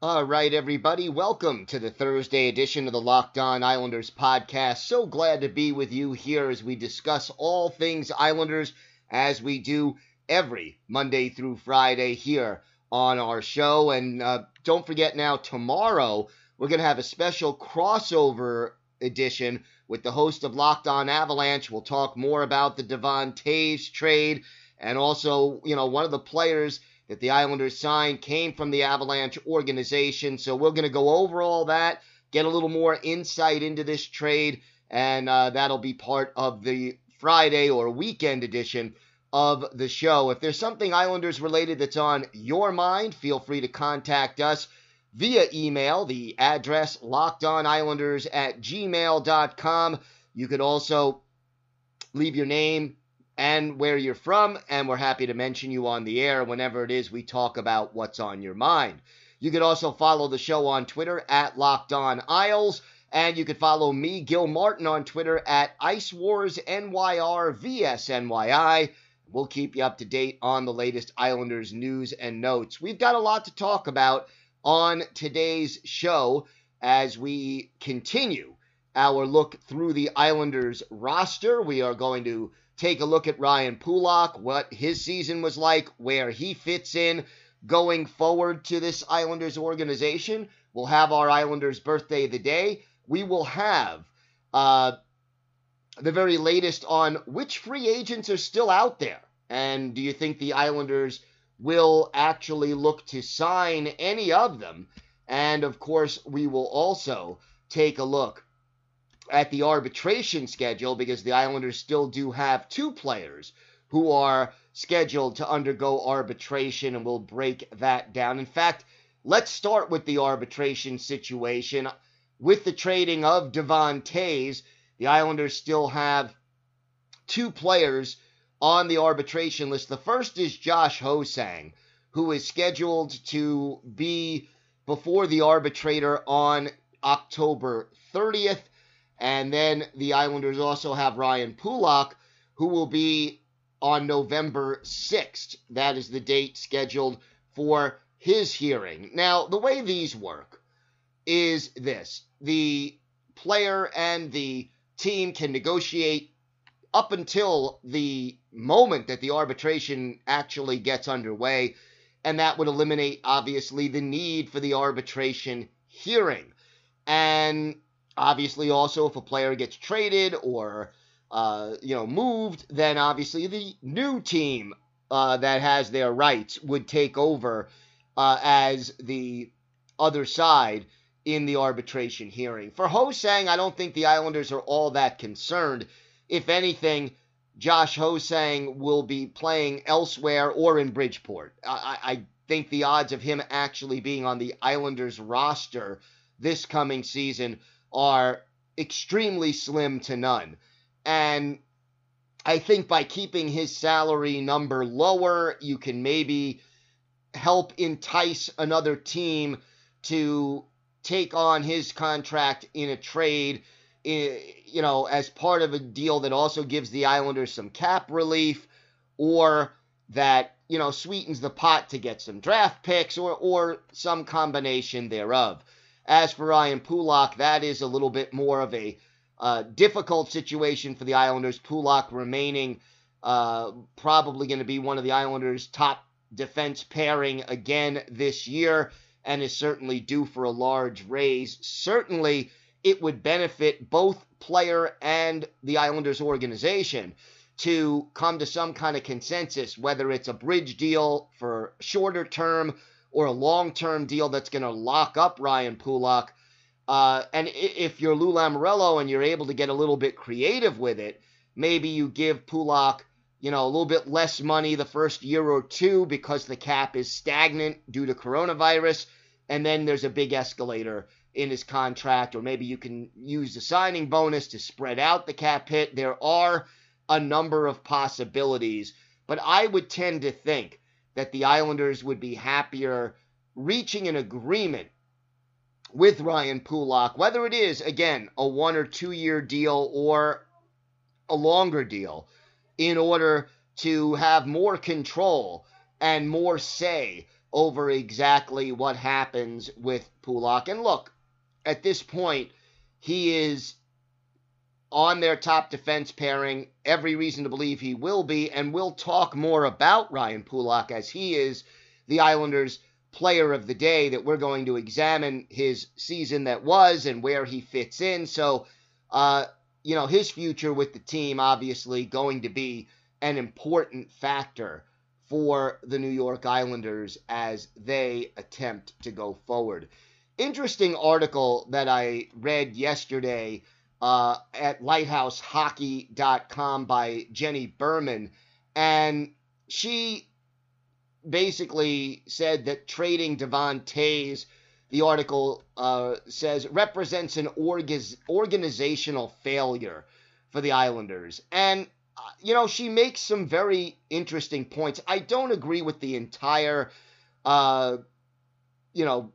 All right, everybody, welcome to the Thursday edition of the Locked On Islanders podcast. So glad to be with you here as we discuss all things Islanders as we do every Monday through Friday here on our show. And uh, don't forget now, tomorrow we're going to have a special crossover edition with the host of Locked On Avalanche. We'll talk more about the Devon Toews trade and also, you know, one of the players that the Islanders signed came from the Avalanche organization. So we're going to go over all that, get a little more insight into this trade, and uh, that'll be part of the Friday or weekend edition of the show. If there's something Islanders related that's on your mind, feel free to contact us via email. The address lockedonislanders at gmail.com. You could also leave your name and where you're from, and we're happy to mention you on the air whenever it is we talk about what's on your mind. You could also follow the show on Twitter at Locked On Isles, and you could follow me, Gil Martin, on Twitter at Ice Wars NYR VSNYI. We'll keep you up to date on the latest Islanders news and notes. We've got a lot to talk about on today's show as we continue our look through the Islanders roster. We are going to take a look at Ryan Pulock, what his season was like, where he fits in going forward to this Islanders organization. We'll have our Islanders birthday of the day. We will have uh, the very latest on which free agents are still out there. And do you think the Islanders will actually look to sign any of them? And of course, we will also take a look at the arbitration schedule because the Islanders still do have two players who are scheduled to undergo arbitration, and we'll break that down. In fact, let's start with the arbitration situation. With the trading of Devon Toews, the Islanders still have two players on the arbitration list. The first is Josh Ho-Sang, who is scheduled to be before the arbitrator on October 30th. And then the Islanders also have Ryan Pulock, who will be on November 6th. That is the date scheduled for his hearing. Now, the way these work is this the player and the team can negotiate up until the moment that the arbitration actually gets underway, and that would eliminate, obviously, the need for the arbitration hearing. And obviously, also, if a player gets traded or uh, you know moved, then obviously the new team uh, that has their rights would take over uh, as the other side in the arbitration hearing. For Ho-Sang, I don't think the Islanders are all that concerned. If anything, Josh Ho-Sang will be playing elsewhere or in Bridgeport. I, I think the odds of him actually being on the Islanders roster this coming season are extremely slim to none. And I think by keeping his salary number lower, you can maybe help entice another team to take on his contract in a trade you know, as part of a deal that also gives the Islanders some cap relief or that, you know, sweetens the pot to get some draft picks or, or some combination thereof. As for Ryan Pulock, that is a little bit more of a uh, difficult situation for the Islanders. Pulock remaining uh, probably going to be one of the Islanders' top defense pairing again this year. and is certainly due for a large raise. Certainly, it would benefit both player and the Islanders organization to come to some kind of consensus, whether it's a bridge deal for shorter term or a long term deal that's going to lock up Ryan Pulock. Uh, and if you're Lou Lamoriello and you're able to get a little bit creative with it, maybe you give Pulock, you know, a little bit less money the first year or two because the cap is stagnant due to coronavirus, and then there's a big escalator in his contract, or maybe you can use the signing bonus to spread out the cap hit. There are a number of possibilities, but I would tend to think that the Islanders would be happier reaching an agreement with Ryan Pulock, whether it is, again, a one or two year deal or a longer deal, in order to have more control and more say over exactly what happens with Pulock. And look, at this point, he is on their top defense pairing. Every reason to believe he will be, and we'll talk more about Ryan Pulock as he is the Islanders' player of the day that we're going to examine his season that was and where he fits in. So, uh, you know, his future with the team obviously going to be an important factor for the New York Islanders as they attempt to go forward. Interesting article that I read yesterday uh, at lighthousehockey.com by Jenny Berman. And she basically said that trading Devon Toews, the article uh, says, represents an org- organizational failure for the Islanders. And, uh, you know, she makes some very interesting points. I don't agree with the entire, uh, you know,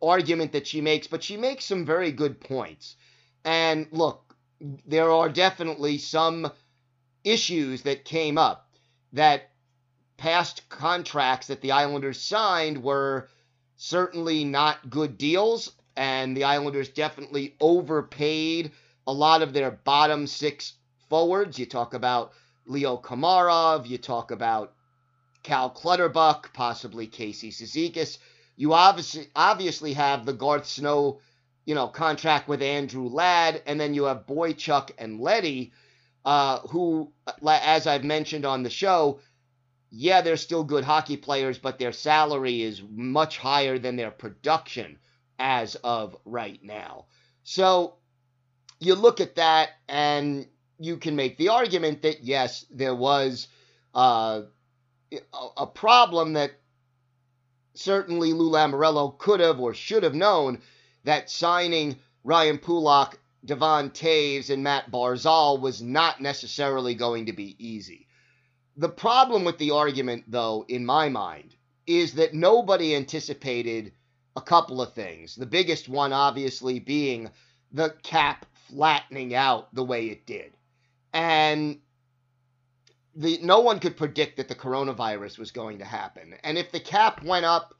argument that she makes, but she makes some very good points. And look, there are definitely some issues that came up that past contracts that the Islanders signed were certainly not good deals, and the Islanders definitely overpaid a lot of their bottom six forwards. You talk about Leo Komarov, you talk about Cal Clutterbuck, possibly Casey Cizikas. You obviously obviously have the Garth Snow you know, contract with Andrew Ladd, and then you have Boychuk and Letty, uh, who, as I've mentioned on the show, yeah, they're still good hockey players, but their salary is much higher than their production as of right now. So you look at that, and you can make the argument that yes, there was uh, a problem that certainly Lou Lamoriello could have or should have known that signing Ryan Pulock, Devon Toews, and Matt Barzal was not necessarily going to be easy. The problem with the argument, though, in my mind, is that nobody anticipated a couple of things. The biggest one, obviously, being the cap flattening out the way it did. And the, no one could predict that the coronavirus was going to happen. And if the cap went up,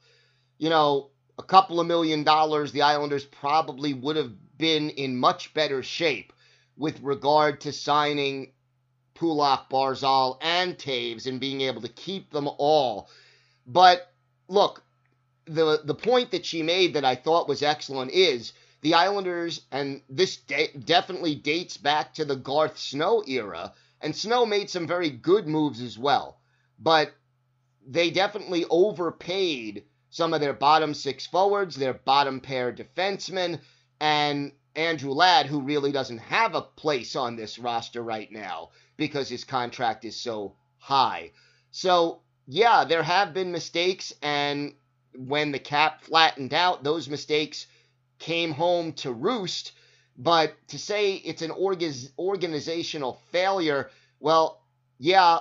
you know, a couple of million dollars, the Islanders probably would have been in much better shape with regard to signing Pulock, Barzal, and Toews and being able to keep them all. But look, the the point that she made that I thought was excellent is the Islanders, and this de- definitely dates back to the Garth Snow era, and Snow made some very good moves as well. But they definitely overpaid some of their bottom six forwards, their bottom pair defensemen, and Andrew Ladd, who really doesn't have a place on this roster right now because his contract is so high. So, yeah, there have been mistakes, and when the cap flattened out, those mistakes came home to roost. But to say it's an organizational failure, well, yeah,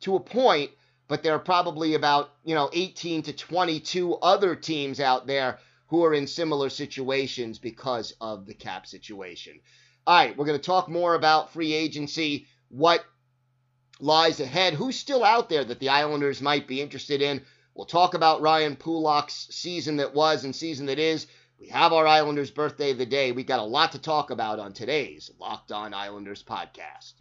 to a point, but there are probably about, you know, 18 to 22 other teams out there who are in similar situations because of the cap situation. All right, we're going to talk more about free agency, what lies ahead, who's still out there that the Islanders might be interested in. We'll talk about Ryan Pulock's season that was and season that is. We have our Islanders birthday of the day. We got a lot to talk about on today's Locked On Islanders podcast.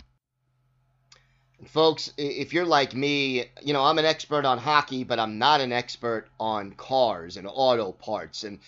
Folks, if you're like me, you know, I'm an expert on hockey, but I'm not an expert on cars and auto parts. And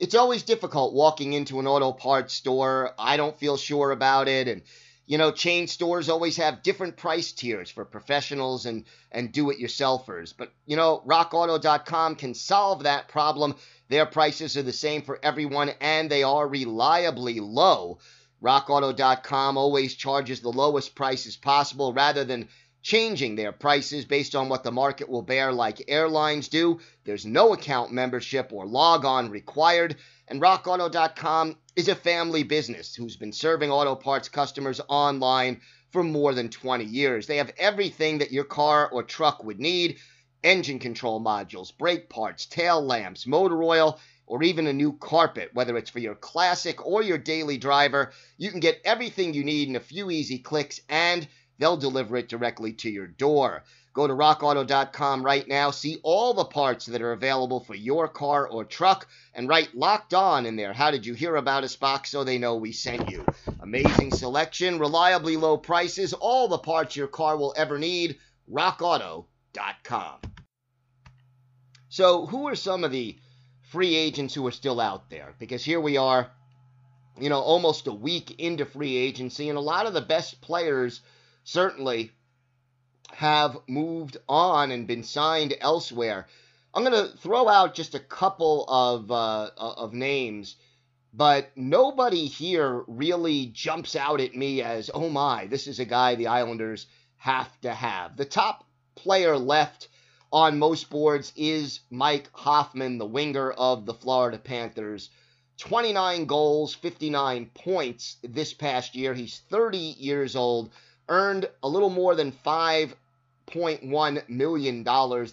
it's always difficult walking into an auto parts store. I don't feel sure about it. And, you know, chain stores always have different price tiers for professionals and, and do it yourselfers. But, you know, rockauto.com can solve that problem. Their prices are the same for everyone and they are reliably low. RockAuto.com always charges the lowest prices possible rather than changing their prices based on what the market will bear, like airlines do. There's no account membership or log on required. And RockAuto.com is a family business who's been serving auto parts customers online for more than 20 years. They have everything that your car or truck would need engine control modules, brake parts, tail lamps, motor oil or even a new carpet, whether it's for your classic or your daily driver. You can get everything you need in a few easy clicks and they'll deliver it directly to your door. Go to rockauto.com right now, see all the parts that are available for your car or truck, and write locked on in there. How did you hear about us box so they know we sent you? Amazing selection, reliably low prices, all the parts your car will ever need. rockauto.com. So, who are some of the free agents who are still out there because here we are, you know, almost a week into free agency, and a lot of the best players certainly have moved on and been signed elsewhere. I'm going to throw out just a couple of uh, of names, but nobody here really jumps out at me as, oh my, this is a guy the Islanders have to have. The top player left on most boards is Mike Hoffman, the winger of the Florida Panthers. 29 goals, 59 points this past year. He's 30 years old, earned a little more than $5.1 million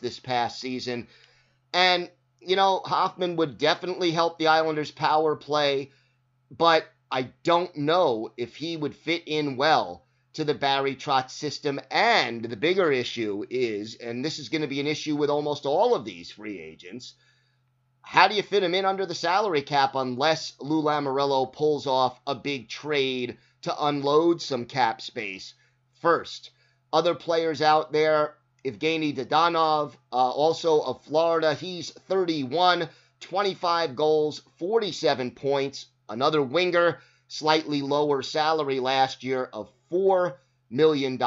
this past season. And, you know, Hoffman would definitely help the Islanders' power play, but I don't know if he would fit in well to the Barry Trotz system. And the bigger issue is, and this is going to be an issue with almost all of these free agents, how do you fit him in under the salary cap unless Lou Lamoriello pulls off a big trade to unload some cap space first? Other players out there, Evgeny Dadonov, uh, also of Florida, he's 31, 25 goals, 47 points. Another winger, slightly lower salary last year of $4 million.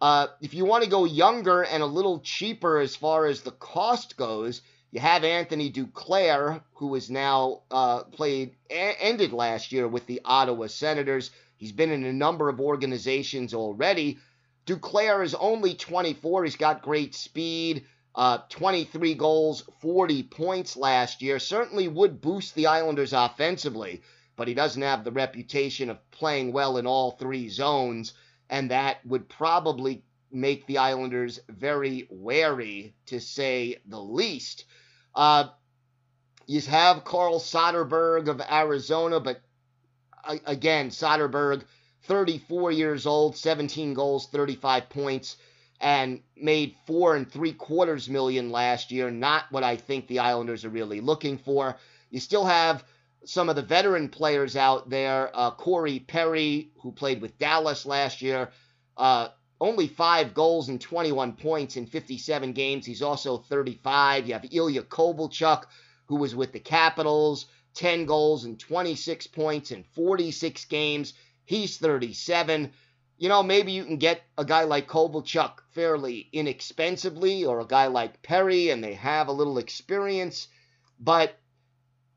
Uh, if you want to go younger and a little cheaper as far as the cost goes, you have Anthony Duclair, who is now uh, played a- ended last year with the Ottawa Senators. He's been in a number of organizations already. Duclair is only 24. He's got great speed. Uh, 23 goals, 40 points last year. Certainly would boost the Islanders offensively but he doesn't have the reputation of playing well in all three zones, and that would probably make the Islanders very wary, to say the least. Uh, you have Carl Soderberg of Arizona, but uh, again, Soderberg, 34 years old, 17 goals, 35 points, and made four and three quarters million last year. Not what I think the Islanders are really looking for. You still have some of the veteran players out there. Uh, Corey Perry, who played with Dallas last year, uh, only five goals and 21 points in 57 games. He's also 35. You have Ilya Kovalchuk, who was with the Capitals, 10 goals and 26 points in 46 games. He's 37. You know, maybe you can get a guy like Kovalchuk fairly inexpensively, or a guy like Perry, and they have a little experience. But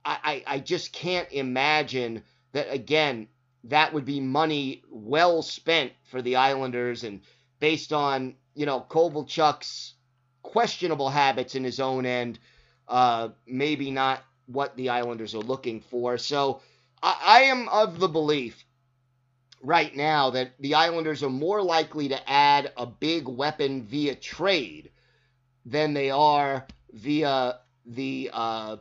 I, I, just can't imagine that again that would be money well spent for the Islanders and based on you know Kovalchuk's questionable habits in his own end, uh, maybe not what the Islanders are looking for. So I, I am of the belief right now that the Islanders are more likely to add a big weapon via trade than they are via the uh,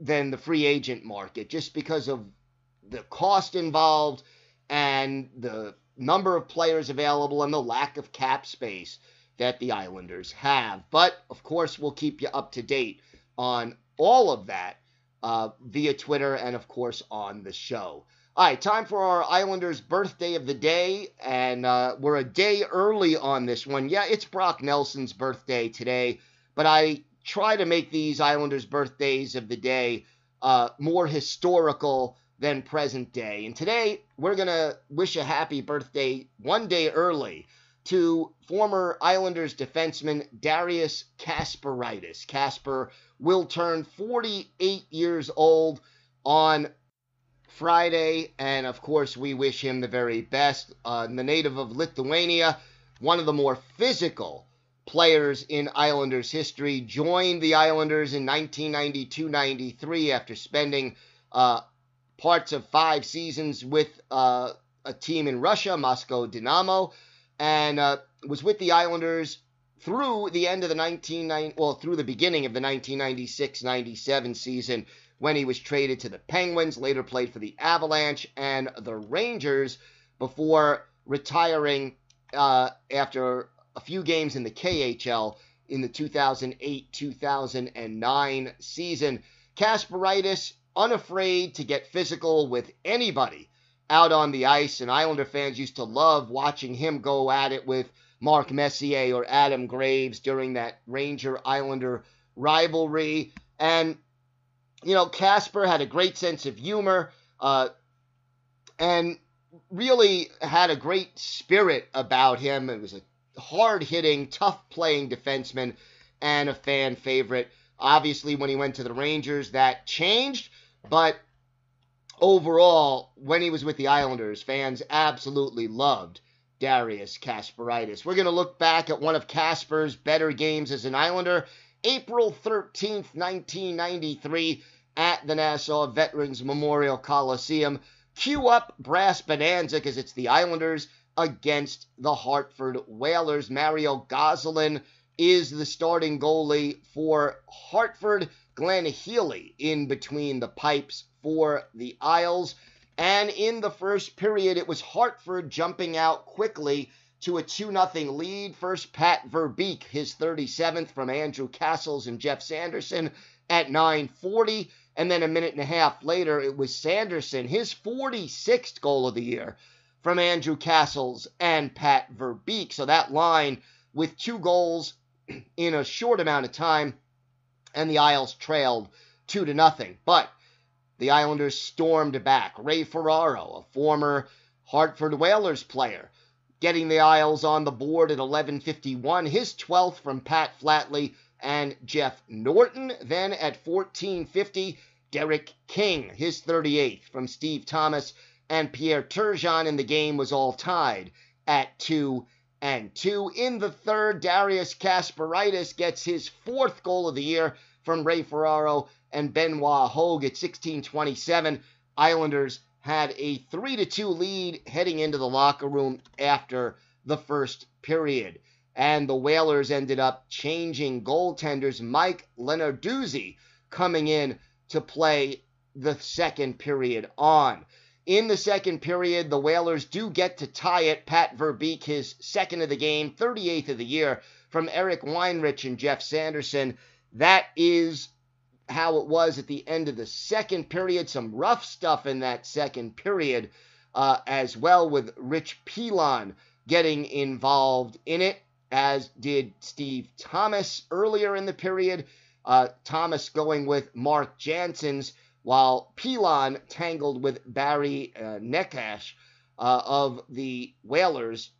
than the free agent market just because of the cost involved and the number of players available and the lack of cap space that the Islanders have. But of course, we'll keep you up to date on all of that uh, via Twitter and, of course, on the show. All right, time for our Islanders' birthday of the day, and uh, we're a day early on this one. Yeah, it's Brock Nelson's birthday today, but I try to make these Islanders' birthdays of the day uh, more historical than present day. And today, we're going to wish a happy birthday one day early to former Islanders defenseman Darius Kasparaitis. Kasper will turn 48 years old on Friday, and of course, we wish him the very best. Uh, the native of Lithuania, one of the more physical players in Islanders history, joined the Islanders in 1992 93 after spending uh, parts of five seasons with uh, a team in Russia, Moscow Dynamo, and uh, was with the Islanders through the end of the 1990 well through the beginning of the 1996-97 season when he was traded to the Penguins, later played for the Avalanche and the Rangers before retiring uh, after a few games in the KHL in the 2008-2009 season. Kasparaitis unafraid to get physical with anybody out on the ice, and Islander fans used to love watching him go at it with Mark Messier or Adam Graves during that Ranger Islander rivalry. And you know, Kasper had a great sense of humor uh, and really had a great spirit about him. It was a hard hitting, tough playing defenseman and a fan favorite. Obviously, when he went to the Rangers, that changed, but overall, when he was with the Islanders, fans absolutely loved Darius Kasparaitis. We're going to look back at one of Kasper's better games as an Islander April 13th, 1993, at the Nassau Veterans Memorial Coliseum. Cue up Brass Bonanza because it's the Islanders against the Hartford Whalers. Mario Gosselin is the starting goalie for Hartford. Glenn Healy in between the pipes for the Isles. And in the first period, it was Hartford jumping out quickly to a 2 0 lead. First, Pat Verbeek, his 37th from Andrew Cassels and Geoff Sanderson at 9.40. And then a minute and a half later, it was Sanderson, his 46th goal of the year from Andrew Cassels and Pat Verbeek. So that line with two goals in a short amount of time, and the Isles trailed 2 to nothing. But the Islanders stormed back. Ray Ferraro, a former Hartford Whalers player, getting the Isles on the board at 11:51. His 12th from Pat Flatley and Jeff Norton. Then at 14:50, Derek King, his 38th from Steve Thomas and Pierre Turgeon, and the game was all tied at two and two. In the third, Darius Kasparaitis gets his fourth goal of the year from Ray Ferraro and Benoit Hogue at 16:27. Islanders had a 3 to 2 lead heading into the locker room after the first period. And the Whalers ended up changing goaltenders. Mike Lenarduzzi coming in to play the second period on. In the second period, the Whalers do get to tie it. Pat Verbeek, his second of the game, 38th of the year, from Eric Weinrich and Geoff Sanderson. That is how it was at the end of the second period. Some rough stuff in that second period uh, as well, with Rich Pilon getting involved in it, as did Steve Thomas earlier in the period. Uh, Thomas going with Mark Janssens, while Pilon tangled with Barry uh, Necas uh, of the Whalers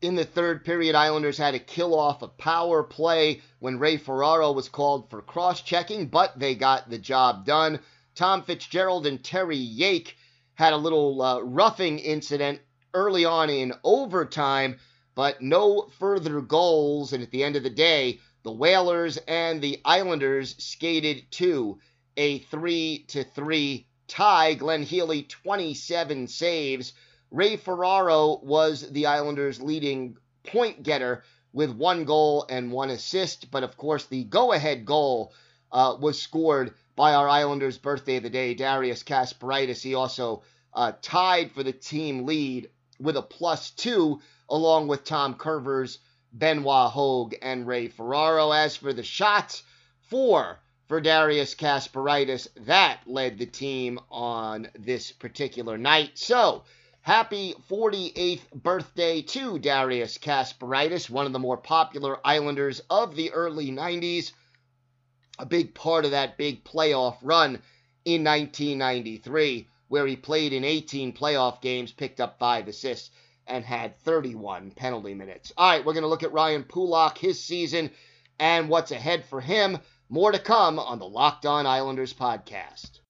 in the third period, Islanders had to kill off a power play when Ray Ferraro was called for cross checking, but they got the job done. Tom Fitzgerald and Terry Yake had a little uh, roughing incident early on in overtime, but no further goals. And at the end of the day, the Whalers and the Islanders skated to a 3 to 3 tie. Glenn Healy, 27 saves. Ray Ferraro was the Islanders' leading point getter with one goal and one assist. But of course, the go ahead goal uh, was scored by our Islanders' birthday of the day, Darius Kasparaitis. He also uh, tied for the team lead with a plus two, along with Tom Kurvers, Benoit Hogue, and Ray Ferraro. As for the shots, four for Darius Kasparaitis. That led the team on this particular night. So, happy 48th birthday to Darius Kasparaitis, one of the more popular Islanders of the early 90s. A big part of that big playoff run in 1993, where he played in 18 playoff games, picked up five assists, and had 31 penalty minutes. All right, we're going to look at Ryan Pulock, his season, and what's ahead for him. More to come on the Locked On Islanders podcast.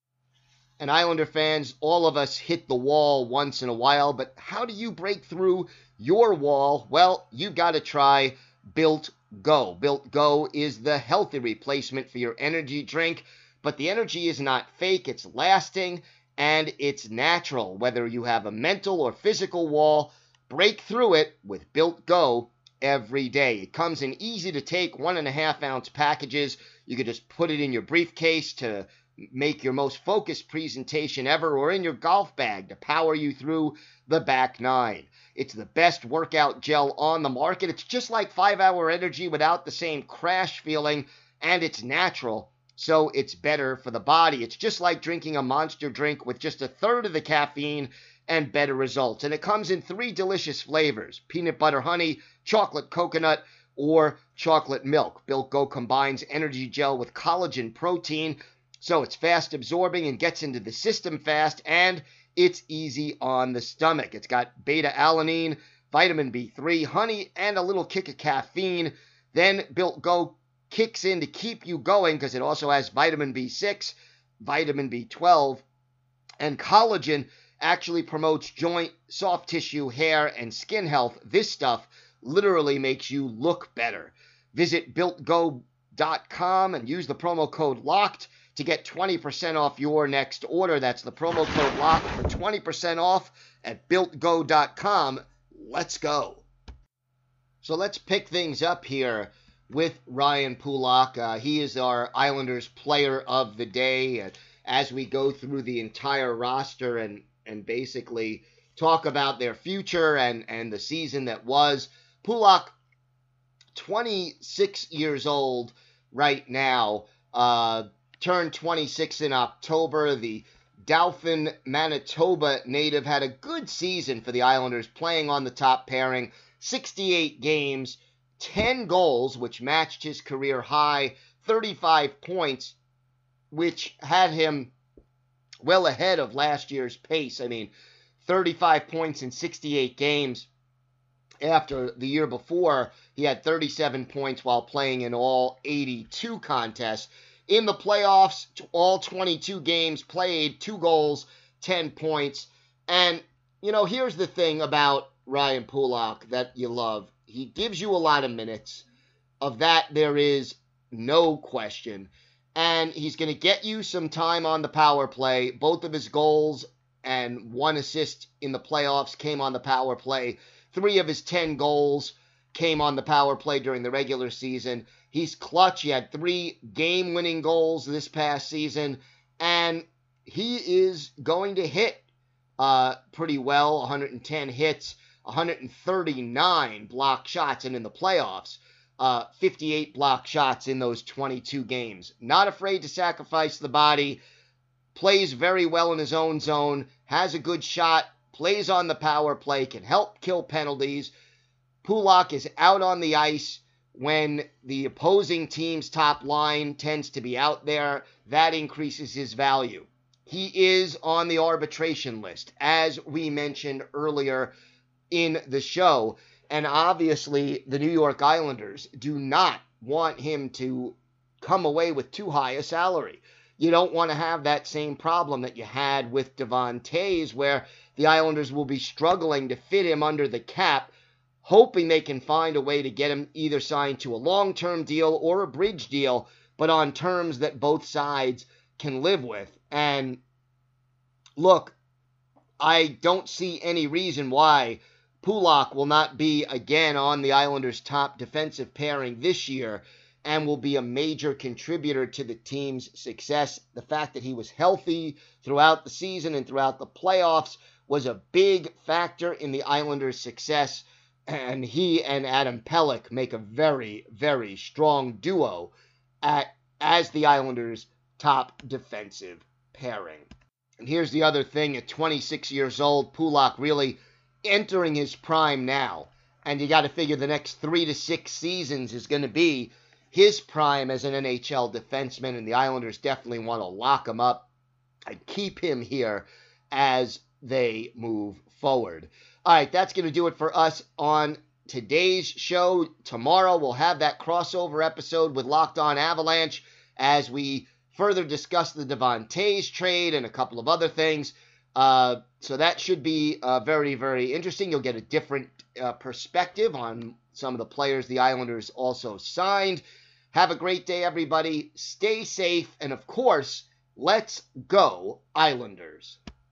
And Islander fans, all of us hit the wall once in a while, but how do you break through your wall? Well, you got to try Built Go. Built Go is the healthy replacement for your energy drink, but the energy is not fake, it's lasting and it's natural. Whether you have a mental or physical wall, break through it with Built Go every day. It comes in easy to take one and a half ounce packages. You could just put it in your briefcase to make your most focused presentation ever or in your golf bag to power you through the back nine. It's the best workout gel on the market. It's just like 5 Hour Energy without the same crash feeling, and it's natural, so it's better for the body. It's just like drinking a monster drink with just a third of the caffeine and better results. And it comes in three delicious flavors peanut butter honey, chocolate coconut, or chocolate milk. Built Go combines energy gel with collagen protein, so it's fast absorbing and gets into the system fast, and it's easy on the stomach. It's got beta alanine, vitamin B3, honey, and a little kick of caffeine. Then Built Go kicks in to keep you going because it also has vitamin B6, vitamin B12, and collagen actually promotes joint, soft tissue, hair, and skin health. This stuff literally makes you look better. Visit builtgo.com and use the promo code LOCKED to get 20% off your next order. That's the promo code LOCKED for 20% off at builtgo.com. Let's go. So let's pick things up here with Ryan Pulock. Uh, he is our Islanders player of the day. as we go through the entire roster and and basically talk about their future and, and the season that was. Pulock, 26 years old right now, uh, turned 26 in October. The Dauphin, Manitoba native had a good season for the Islanders, playing on the top pairing, 68 games, 10 goals, which matched his career high, 35 points, which had him well ahead of last year's pace. I mean, 35 points in 68 games after the year before. He had 37 points while playing in all 82 contests. In the playoffs, all 22 games played, two goals, 10 points. And, you know, here's the thing about Ryan Pulock that you love. He gives you a lot of minutes. Of that, there is no question and he's going to get you some time on the power play. Both of his goals and one assist in the playoffs came on the power play. Three of his 10 goals came on the power play during the regular season. He's clutch. He had three game winning goals this past season, and he is going to hit uh, pretty well 110 hits, 139 block shots, and in the playoffs uh, 58 block shots in those 22 games. Not afraid to sacrifice the body, plays very well in his own zone, has a good shot, plays on the power play, can help kill penalties. Pulock is out on the ice when the opposing team's top line tends to be out there. That increases his value. He is on the arbitration list, as we mentioned earlier in the show. And obviously, the New York Islanders do not want him to come away with too high a salary. You don't want to have that same problem that you had with Devon Toews, where the Islanders will be struggling to fit him under the cap, hoping they can find a way to get him either signed to a long term deal or a bridge deal, but on terms that both sides can live with. And look, I don't see any reason why Pulock will not be again on the Islanders' top defensive pairing this year and will be a major contributor to the team's success. The fact that he was healthy throughout the season and throughout the playoffs was a big factor in the Islanders' success, and he and Adam Pelech make a very, very strong duo at as the Islanders' top defensive pairing. And here's the other thing at 26 years old, Pulock really entering his prime now. And you got to figure the next three to six seasons is going to be his prime as an NHL defenseman, and the Islanders definitely want to lock him up and keep him here as they move forward. All right, that's going to do it for us on today's show. Tomorrow we'll have that crossover episode with Locked On Avalanche as we further discuss the Devon Toews trade and a couple of other things. Uh, so that should be uh, very, very interesting. You'll get a different uh, perspective on some of the players the Islanders also signed. Have a great day, everybody. Stay safe. And of course, let's go, Islanders.